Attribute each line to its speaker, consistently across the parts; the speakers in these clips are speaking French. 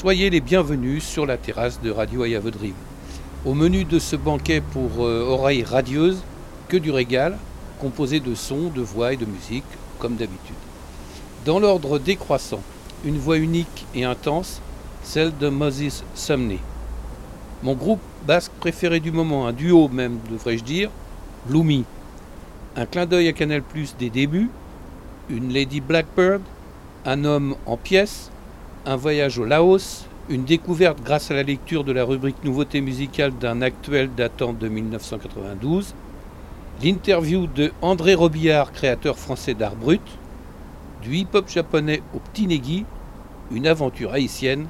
Speaker 1: Soyez les bienvenus sur la terrasse de Radio I Have a Dream. Au menu de ce banquet pour euh, oreilles radieuses, que du régal, composé de sons, de voix et de musique, comme d'habitude. Dans l'ordre décroissant, une voix unique et intense, celle de Moses Sumney. Mon groupe basque préféré du moment, un duo même, devrais-je dire, Bloomy. Un clin d'œil à Canal Plus des débuts, une Lady Blackbird, un homme en pièces, un voyage au Laos, une découverte grâce à la lecture de la rubrique Nouveauté musicale d'un actuel datant de 1992, l'interview de André Robillard, créateur français d'art brut, du hip-hop japonais au petit Negi, une aventure haïtienne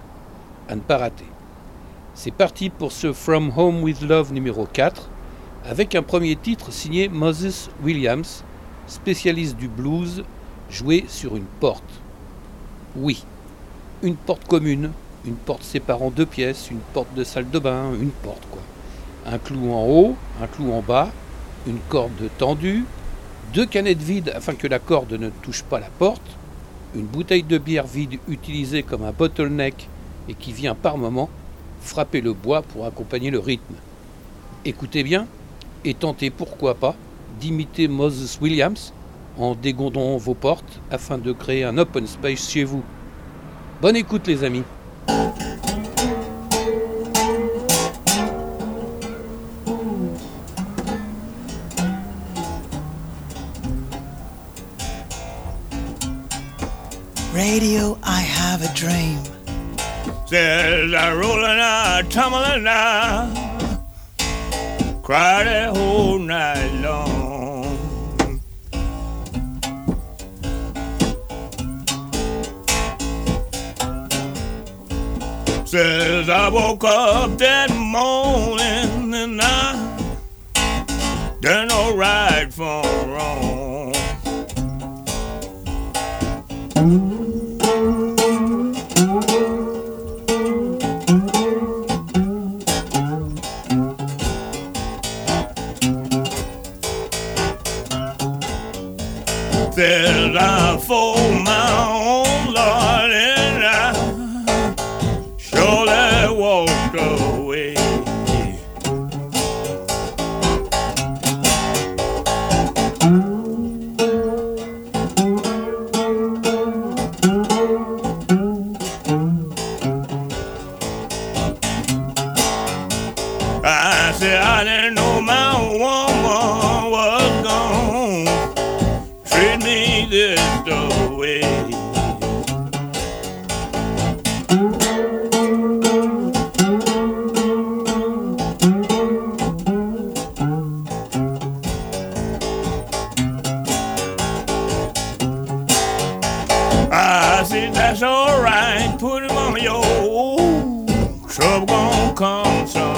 Speaker 1: à ne pas rater. C'est parti pour ce From Home with Love numéro 4, avec un premier titre signé Moses Williams, spécialiste du blues, joué sur une porte. Oui, une porte commune, une porte séparant deux pièces, une porte de salle de bain, une porte quoi. Un clou en haut, un clou en bas, une corde tendue, deux canettes vides afin que la corde ne touche pas la porte, une bouteille de bière vide utilisée comme un bottleneck et qui vient par moment frapper le bois pour accompagner le rythme. Écoutez bien et tentez pourquoi pas d'imiter Moses Williams en dégondant vos portes afin de créer un open space chez vous. Bonne écoute les amis.
Speaker 2: Radio, I have a dream.
Speaker 3: Says I tumbling out, cry the whole night long. Says I woke up that morning and I done no right from wrong. Says I for said that's alright. Put him on your trouble gonna come someday.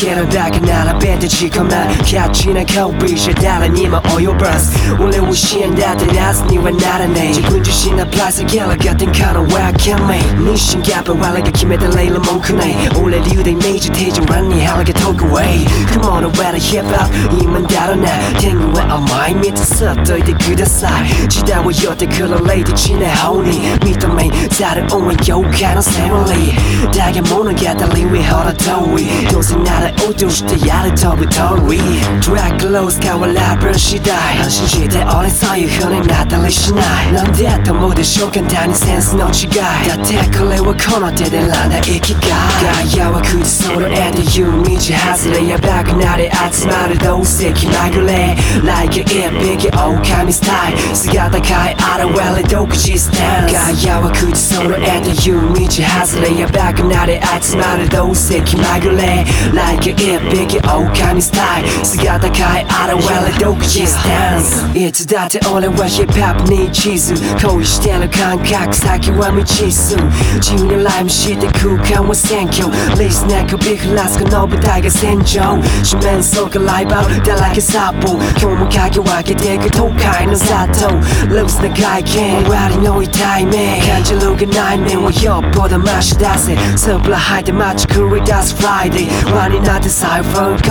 Speaker 4: Canada 短めキャッチな顔ビじゃ誰にも及ばず俺を死んだって
Speaker 5: なすにはならねえ自分自身の
Speaker 6: プ
Speaker 5: ラス
Speaker 6: ギ
Speaker 5: ャ
Speaker 6: ラが天下のワーキャンメイ日清ギャップ我が決めたレイル文句ない俺流でイメージ手順欄に腹が遠く way Come on where the hip hop. 今だろな天狗は甘い蜜さっといてください時代を寄ってくるレイディチな方に認めざる恩は妖怪のセオリーだが物語はほど遠いどうせなら落としてやると 거부터위 Dracula's 가와라브런 시달 현실시대 어린 사이 흔히 나타내시나 넌 대했던 모든 쇼간 다닌 센스 넘치가 다 태클레와 코너 대대라나 이기가 가야와 그지 서로 애들 유미지 하스레야 밝은 날의 아침마를 더 우세기 마글레 Like a epic 오카미 스타일 스가다카이 아라웰레 도그지 스탠스 가야와 그지 서로 애들 유미지 하스레야 밝은 날의 아침마를 더 우세기 마글레 Like a epic 오카미 big 狼スタイル姿変え現れ独自スタンスいつだって俺はヒップホップに地図恋してる感覚先は未知数自由にライムして空間は選挙リスナー首振らすこの舞台が戦場四面楚歌ライバルだらけ札幌今日も鍵を開けていく東海の里ルースな外見終わりの痛い目感じるがない面はよっぽどマシ出せスープラ吐いて街繰り出すフライデー輪になってサイファー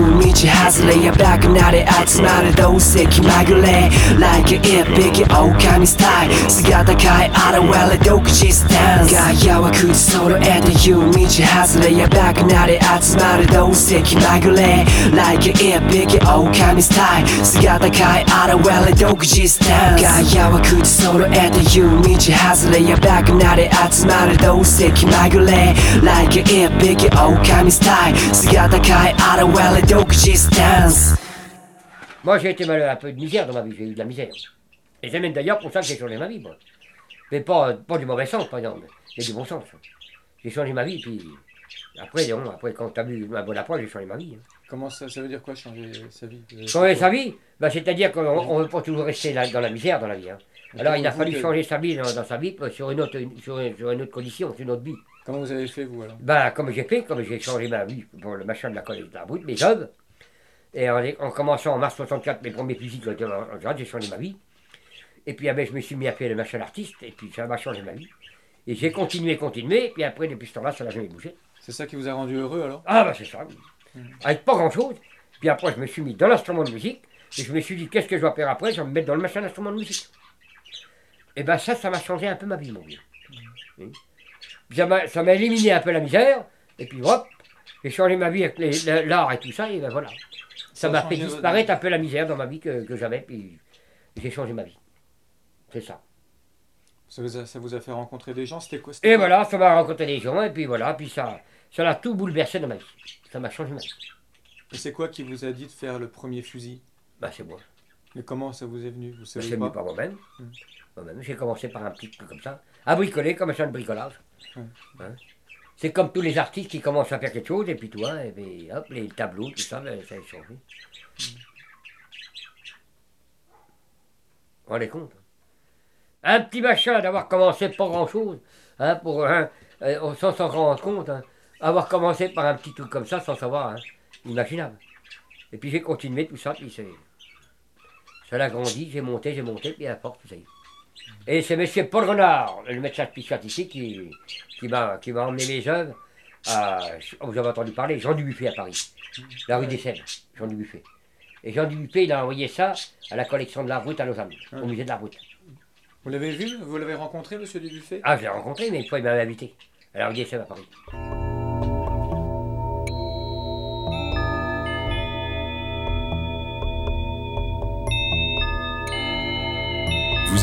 Speaker 6: 道外れやばくなり集まる同世紀まぐれ Like a big 狼スタイル姿変え現れ独自スタンスガヤは口その and you 道外れやばくなり集まる同世紀まぐれ Like a big 狼スタイル姿変え現れ独自スタンスガヤは口その and you 道外れやばくなり集まる同世紀まぐれ Like a big 狼スタイル姿変え現れ
Speaker 7: Moi, j'ai été malheureux, un peu de misère dans ma vie, j'ai eu de la misère. Et c'est même d'ailleurs pour ça que j'ai changé ma vie, moi. Mais pas, pas du mauvais sens, par exemple, mais du bon sens. J'ai changé ma vie, puis après, non, après quand t'as vu ma bonne approche, j'ai changé ma vie. Hein.
Speaker 8: Comment ça, ça veut dire quoi, changer sa vie? Euh,
Speaker 7: changer sa vie? Bah, c'est-à-dire qu'on ne veut pas toujours rester dans la misère dans la vie. Hein. Alors, il a fallu changer sa vie dans, sa vie euh, sur une, autre, sur, une, sur une autre condition, sur une autre vie.
Speaker 8: Comment vous avez fait vous alors?
Speaker 7: Ben, comme j'ai fait, comme j'ai changé ma vie pour le machin de la collège de la brute, mes œuvres, et en, en commençant en mars 64, mes premiers grade, j'ai changé ma vie. Et puis après, je me suis mis à faire le machin d'artiste, et puis ça m'a changé ma vie. Et j'ai continué, continué, et puis après, depuis ce temps-là, ça n'a jamais bougé.
Speaker 8: C'est ça qui vous a rendu heureux alors?
Speaker 7: Ah, bah c'est ça, oui. Avec pas grand-chose. Puis après, je me suis mis dans l'instrument de musique, et je me suis dit, qu'est-ce que je dois faire après? Je vais me mettre dans le machin d'instrument de musique. Et ben ça, ça m'a changé un peu ma vie, mon vieux. Puis Ça m'a éliminé un peu la misère, et puis hop, j'ai changé ma vie avec l'art et tout ça, et ben voilà. Ça m'a fait
Speaker 8: votre
Speaker 7: disparaître un peu la misère dans ma vie que, que j'avais, puis j'ai changé ma vie. C'est ça.
Speaker 8: ça vous, a, ça vous a fait rencontrer des gens C'était quoi
Speaker 7: Et voilà, ça m'a rencontré des gens, et puis voilà, puis ça ça l'a tout bouleversé dans ma vie. Ça m'a changé ma vie.
Speaker 8: Et c'est quoi qui vous a dit de faire le premier fusil?
Speaker 7: Ben c'est moi.
Speaker 8: Et comment ça vous est venu? Vous
Speaker 7: Je
Speaker 8: savez
Speaker 7: suis venu
Speaker 8: pas
Speaker 7: par moi-même.
Speaker 8: Hmm.
Speaker 7: Moi-même, J'ai commencé par un petit truc comme ça, à bricoler comme un champ de bricolage. Hein. C'est comme tous les artistes qui commencent à faire quelque chose, et puis toi, et puis, hop, les tableaux, tout ça, ben, ça a changé.
Speaker 8: Hmm.
Speaker 7: On est compte. hein. Un petit machin d'avoir commencé pas grand-chose, hein, pour, hein, euh, sans s'en rendre compte, hein. avoir commencé par un petit truc comme ça, sans savoir, hein, imaginable. Et puis j'ai continué tout ça, puis c'est. Ça l'a grandi, j'ai monté, j'ai monté, puis à la porte, y est. Et c'est M. Paul Renard, le médecin psychiatre ici, qui, qui m'a emmené les œuvres à. Vous avez entendu parler, Jean Dubuffet à Paris, la rue des Seines, Jean Dubuffet. Et Jean Dubuffet, il a envoyé ça à la collection de la route à Lausanne, au musée de la route.
Speaker 8: Vous l'avez vu? Vous l'avez rencontré, monsieur Dubuffet?
Speaker 7: Ah, je l'ai rencontré, mais une fois, il m'avait invité à la rue des Seines à Paris.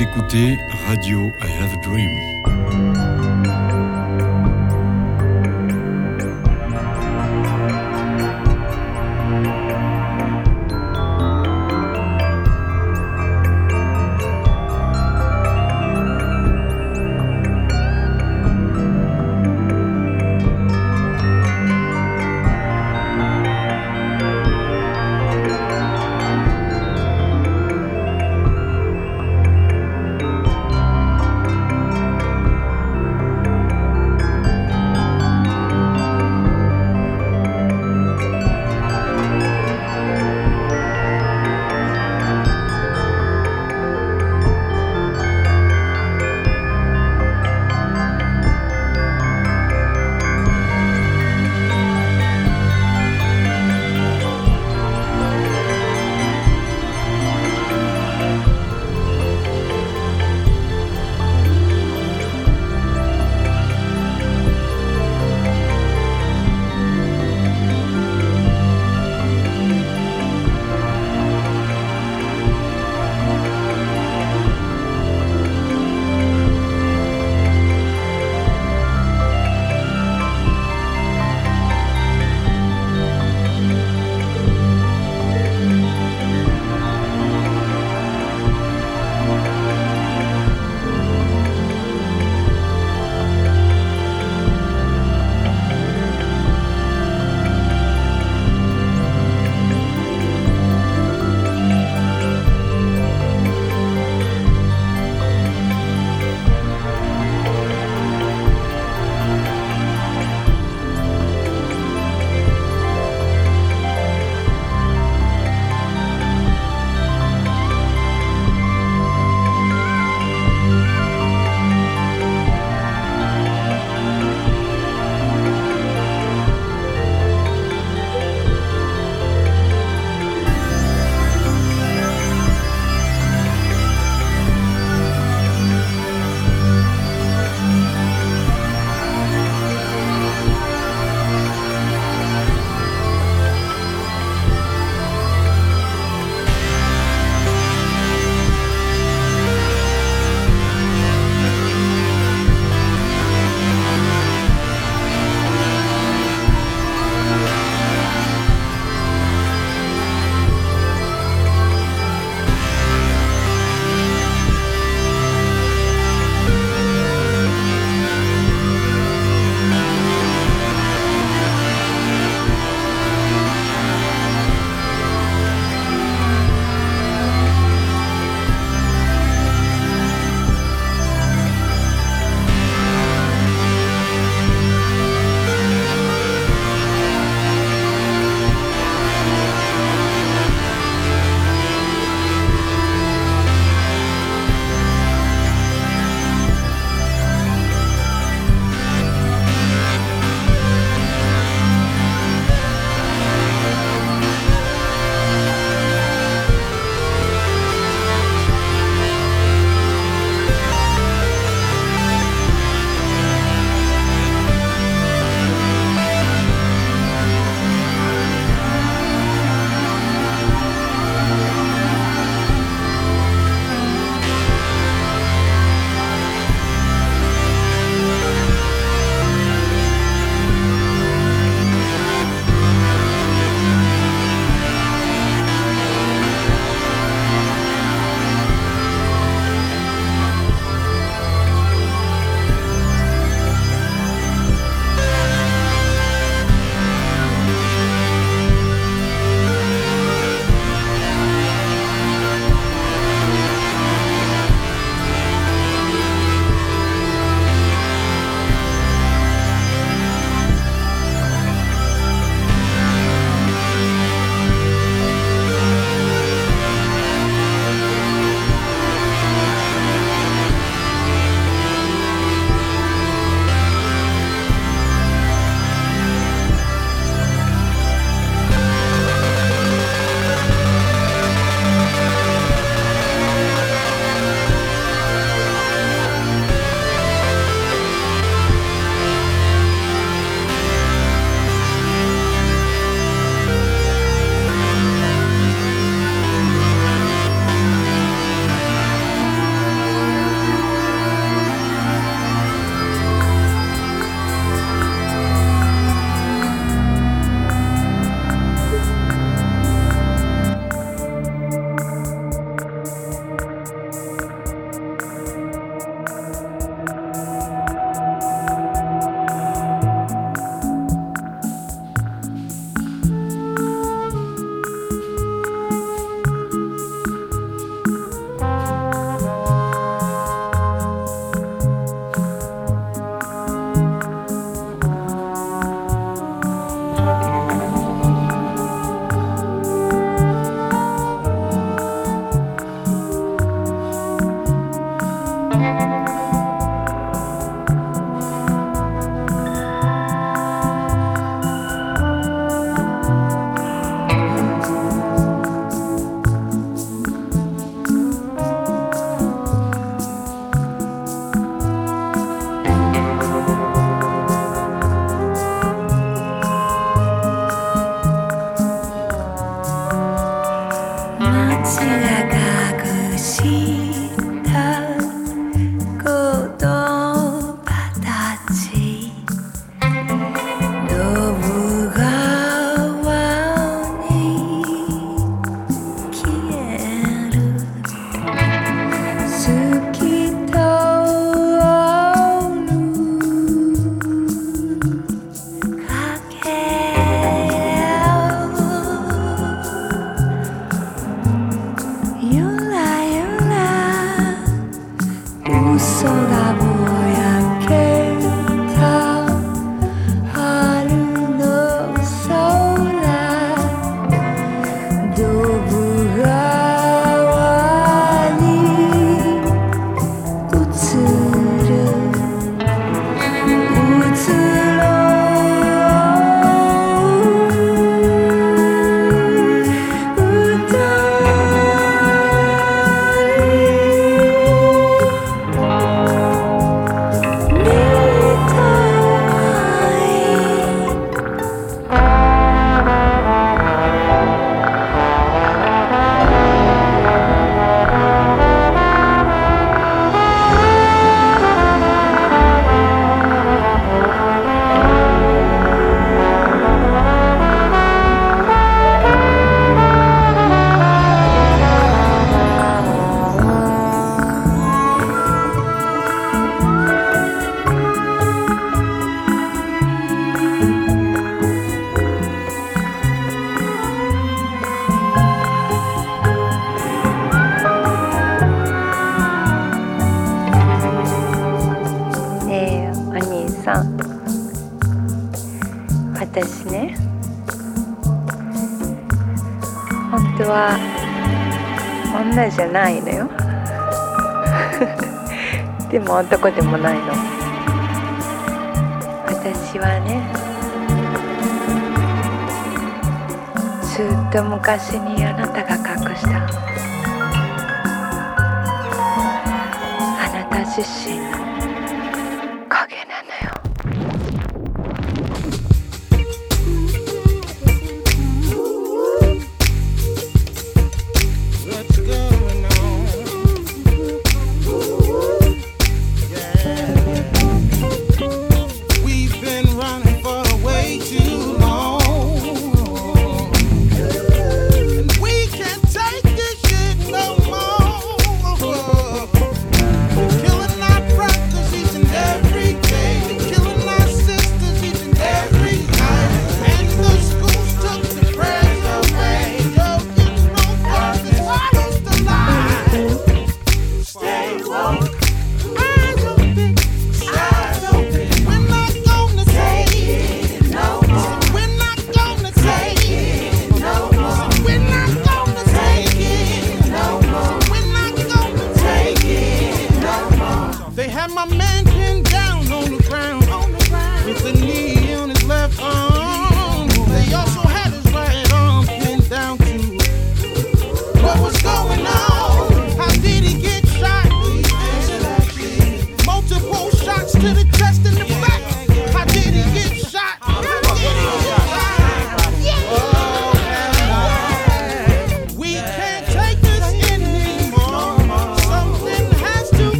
Speaker 9: Écoutez Radio I Have a Dream.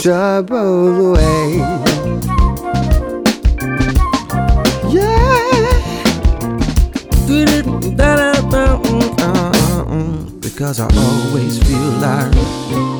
Speaker 10: trouble away. Yeah. Because I always feel like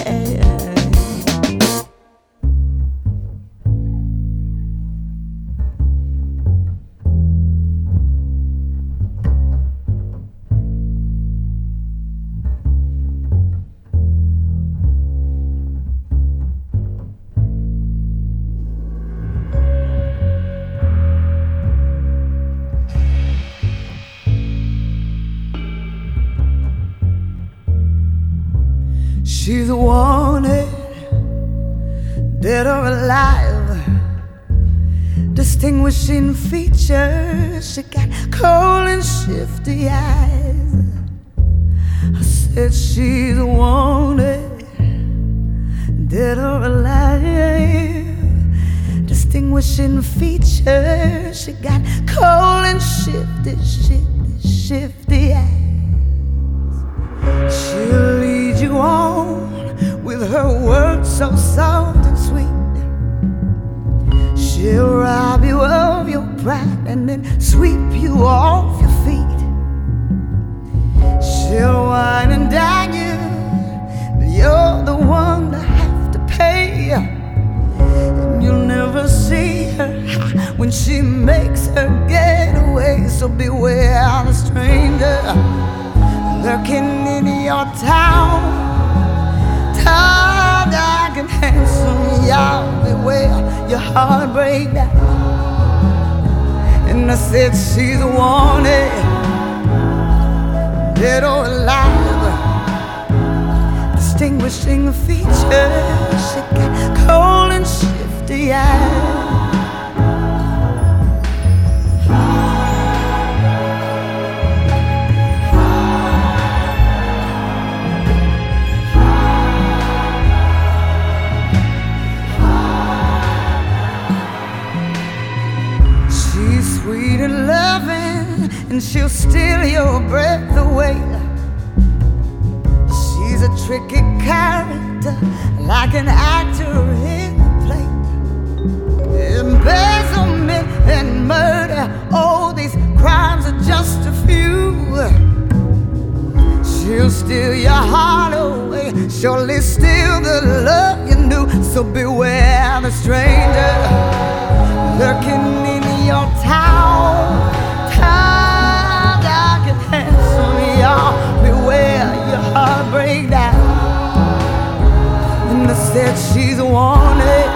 Speaker 2: features, she got cold and shifty eyes. I said she's wanted, dead or alive. Distinguishing features, she got So beware the stranger lurking in your town. Tall, dark, and handsome, y'all beware your heart break down. And I said she's a wanted, dead or alive. Distinguishing features, she got cold and shifty eyes. And she'll steal your breath away. She's a tricky character, like an actor in a play. Embezzlement and murder, all these crimes are just a few. She'll steal your heart away, surely steal the love you knew. So beware the stranger lurking in break down. And I said she's wanted,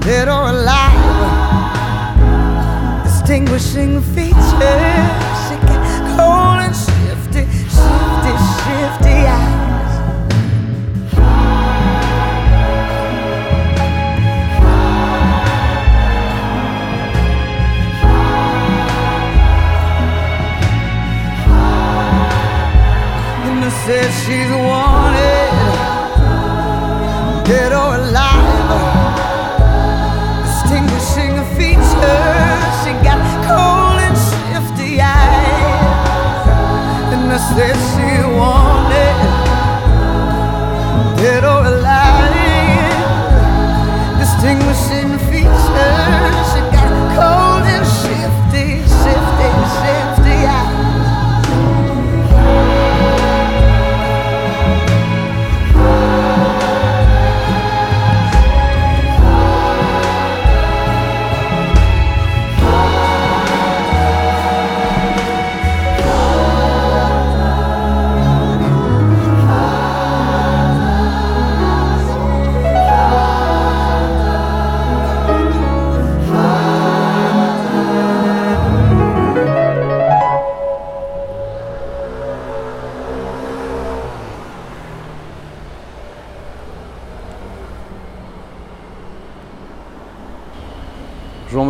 Speaker 2: dead or alive. Distinguishing features, she got cold and shifty, shifty, shifty eyes. Said she's wanted, dead or alive. Distinguishing features, she got cold and shifty eyes. And I said she wanted, dead or alive. Distinguishing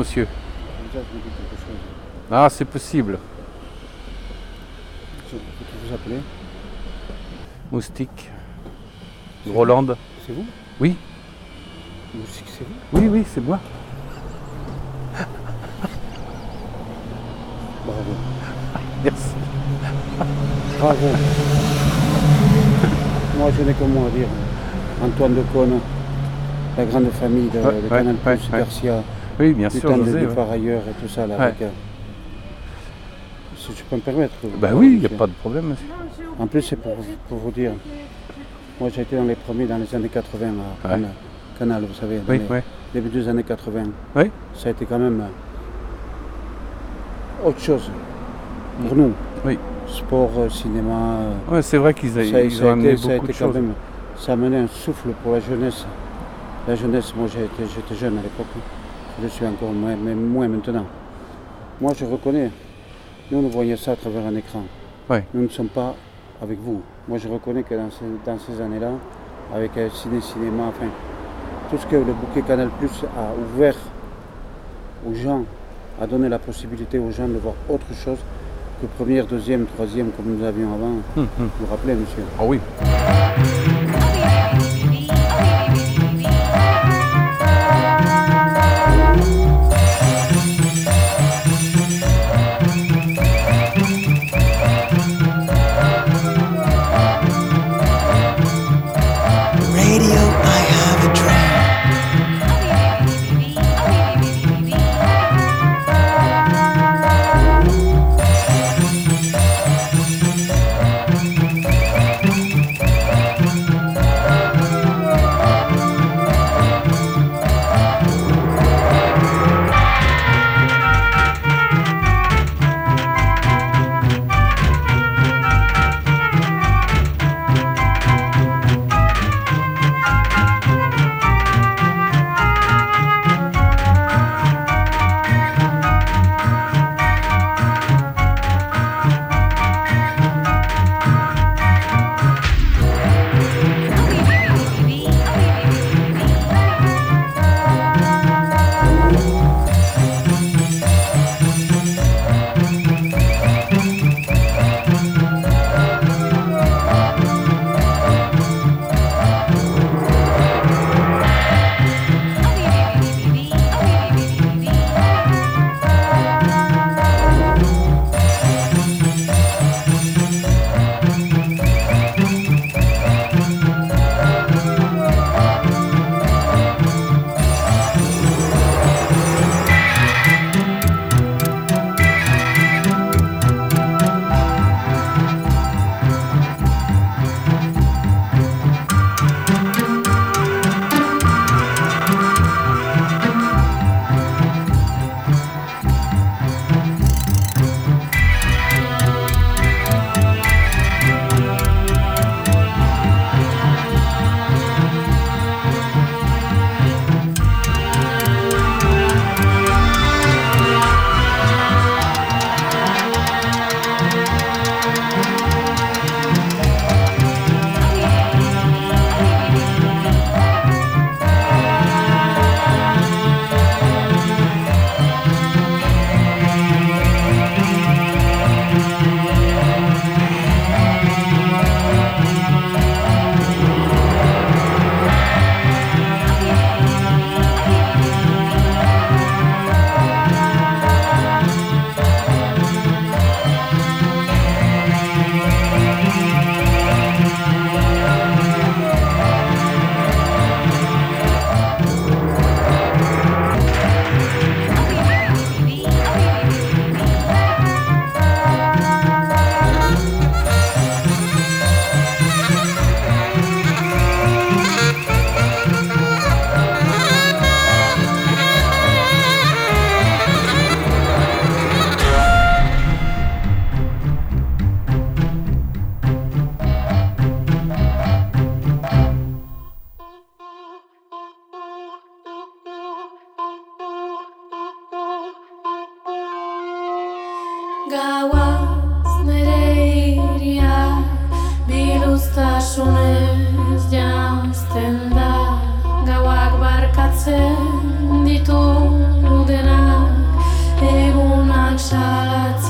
Speaker 1: monsieur. Ah, c'est possible.
Speaker 11: Vous appelez
Speaker 1: Moustique. Roland.
Speaker 11: C'est vous
Speaker 1: Oui.
Speaker 11: Moustique, c'est vous
Speaker 1: Oui, oui, c'est moi.
Speaker 11: Bravo.
Speaker 1: Merci.
Speaker 11: Bravo. Moi, je n'ai que moi à dire. Antoine de Cône, la grande famille de,
Speaker 1: Ouais,
Speaker 11: de
Speaker 1: ouais,
Speaker 11: Canal+,
Speaker 1: ouais, ouais.
Speaker 11: Garcia.
Speaker 1: Oui, bien sûr,
Speaker 11: de,
Speaker 1: ouais.
Speaker 11: par ailleurs et tout ça. Là,
Speaker 1: Ouais.
Speaker 11: avec, euh, si je peux me permettre.
Speaker 1: Bah
Speaker 11: euh,
Speaker 1: oui, il n'y a pas de problème, monsieur.
Speaker 11: En plus, c'est pour, pour vous dire. Moi, j'ai été dans les premiers dans les années 80 à
Speaker 1: Ouais.
Speaker 11: Canal, Canal, vous savez,
Speaker 1: Oui,
Speaker 11: les
Speaker 1: oui.
Speaker 11: début des années 80.
Speaker 1: Oui.
Speaker 11: Ça a été quand même euh, autre chose pour nous.
Speaker 1: Oui.
Speaker 11: Sport, euh, cinéma.
Speaker 1: Ouais, c'est vrai qu'ils ont
Speaker 11: a
Speaker 1: amené
Speaker 11: été, ça a
Speaker 1: beaucoup
Speaker 11: été
Speaker 1: de
Speaker 11: quand
Speaker 1: choses.
Speaker 11: même. Ça a amené un souffle pour la jeunesse. La jeunesse, moi j'ai été- j'étais jeune à l'époque. Je suis encore, moins, mais moins maintenant. Moi je reconnais. Nous, nous voyons ça à travers un écran.
Speaker 1: Ouais.
Speaker 11: Nous ne sommes pas avec vous. Moi je reconnais que dans ces, dans ces années-là, avec euh, ciné, cinéma, enfin, tout ce que le bouquet Canal Plus a ouvert aux gens, a donné la possibilité aux gens de voir autre chose que première, deuxième, troisième, comme nous avions avant.
Speaker 12: Hum, hum.
Speaker 11: Vous vous rappelez, monsieur?
Speaker 12: Ah oui.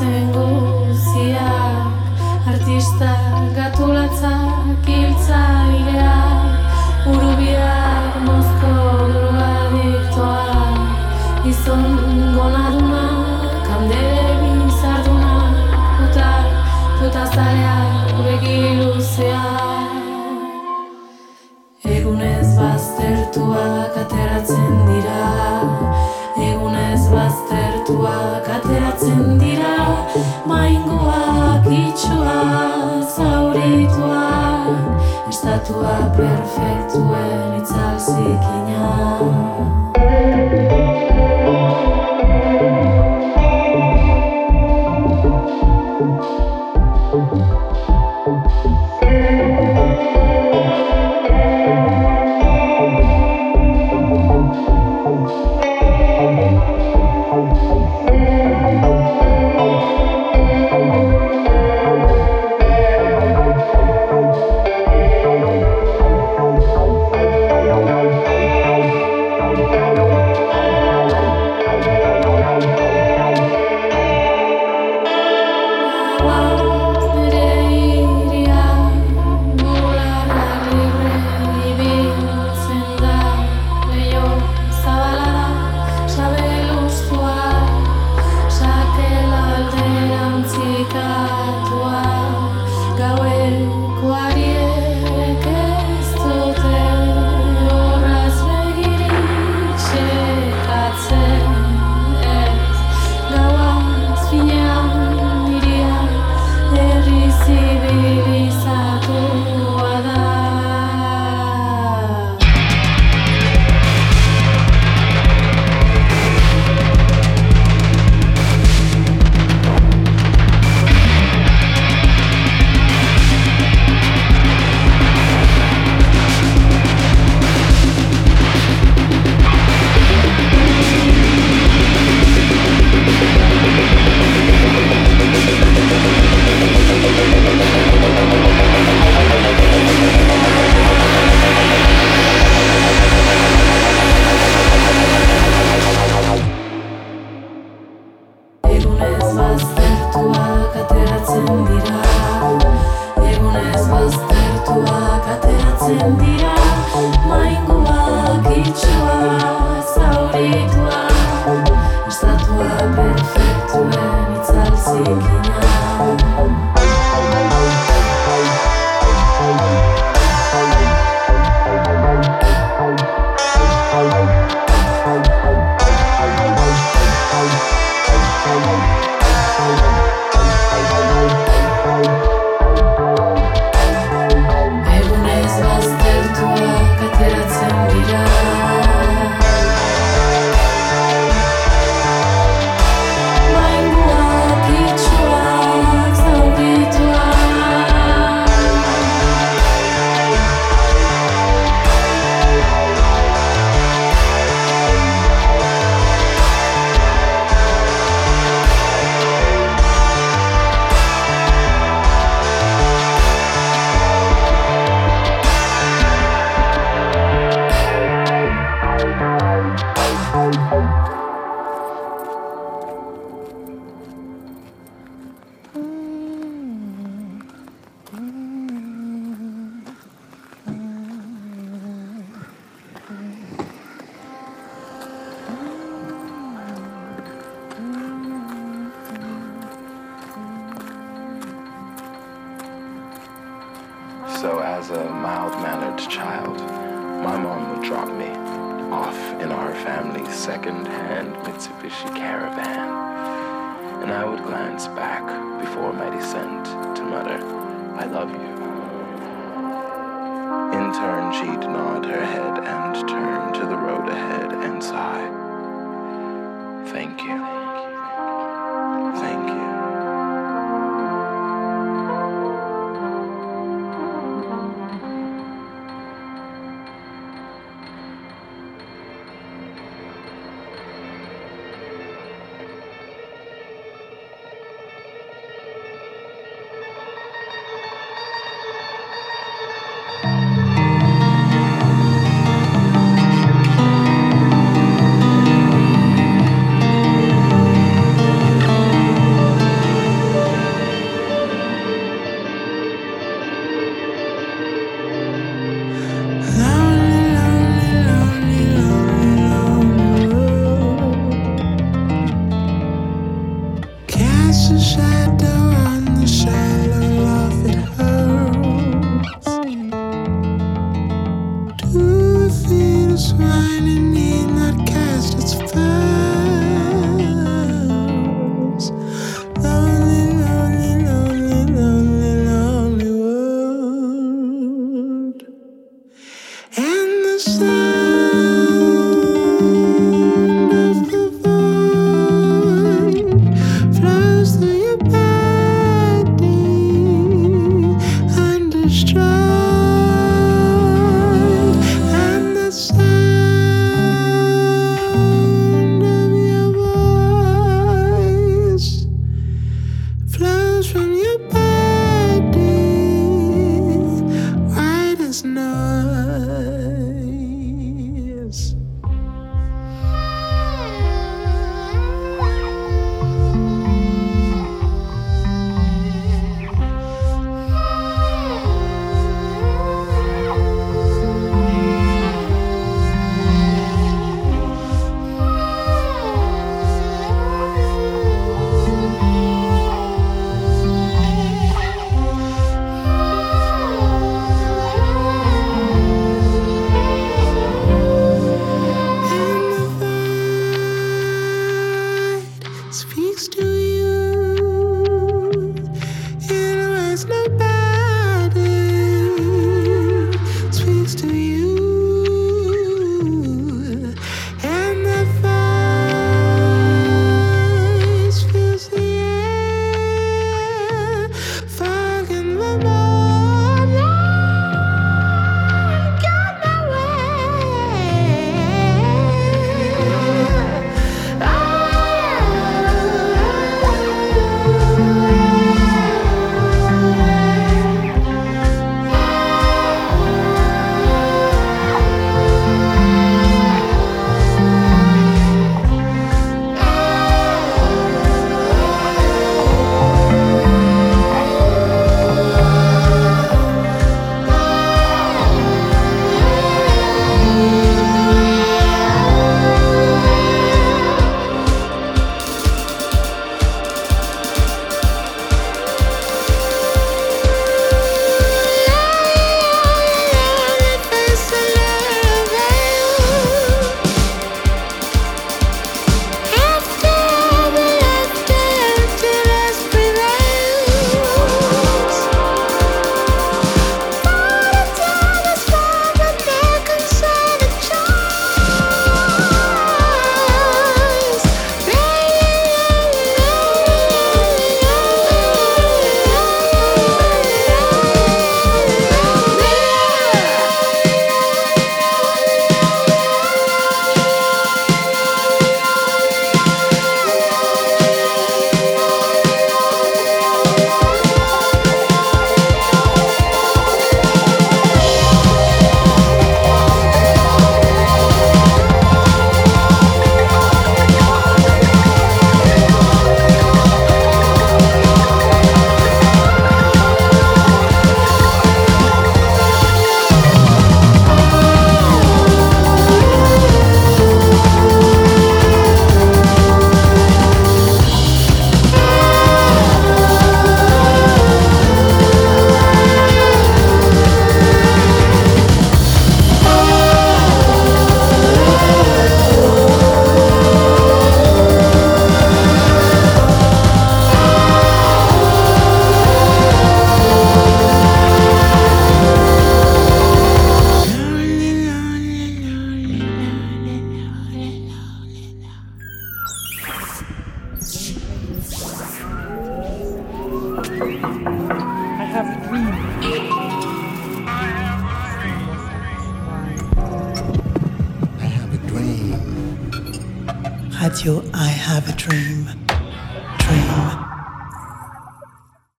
Speaker 13: zen guziak Artista gatulatzak hiltza Urubiak mozko droga diktoak Izon gonaduna, kandere bizarduna Utak, tutazaleak, begi luzeak. Egunez baztertuak ateratzen dira. maingoa,
Speaker 14: kitxua,
Speaker 13: zauritua, estatua perfektuen itzalzikina.
Speaker 12: Thank.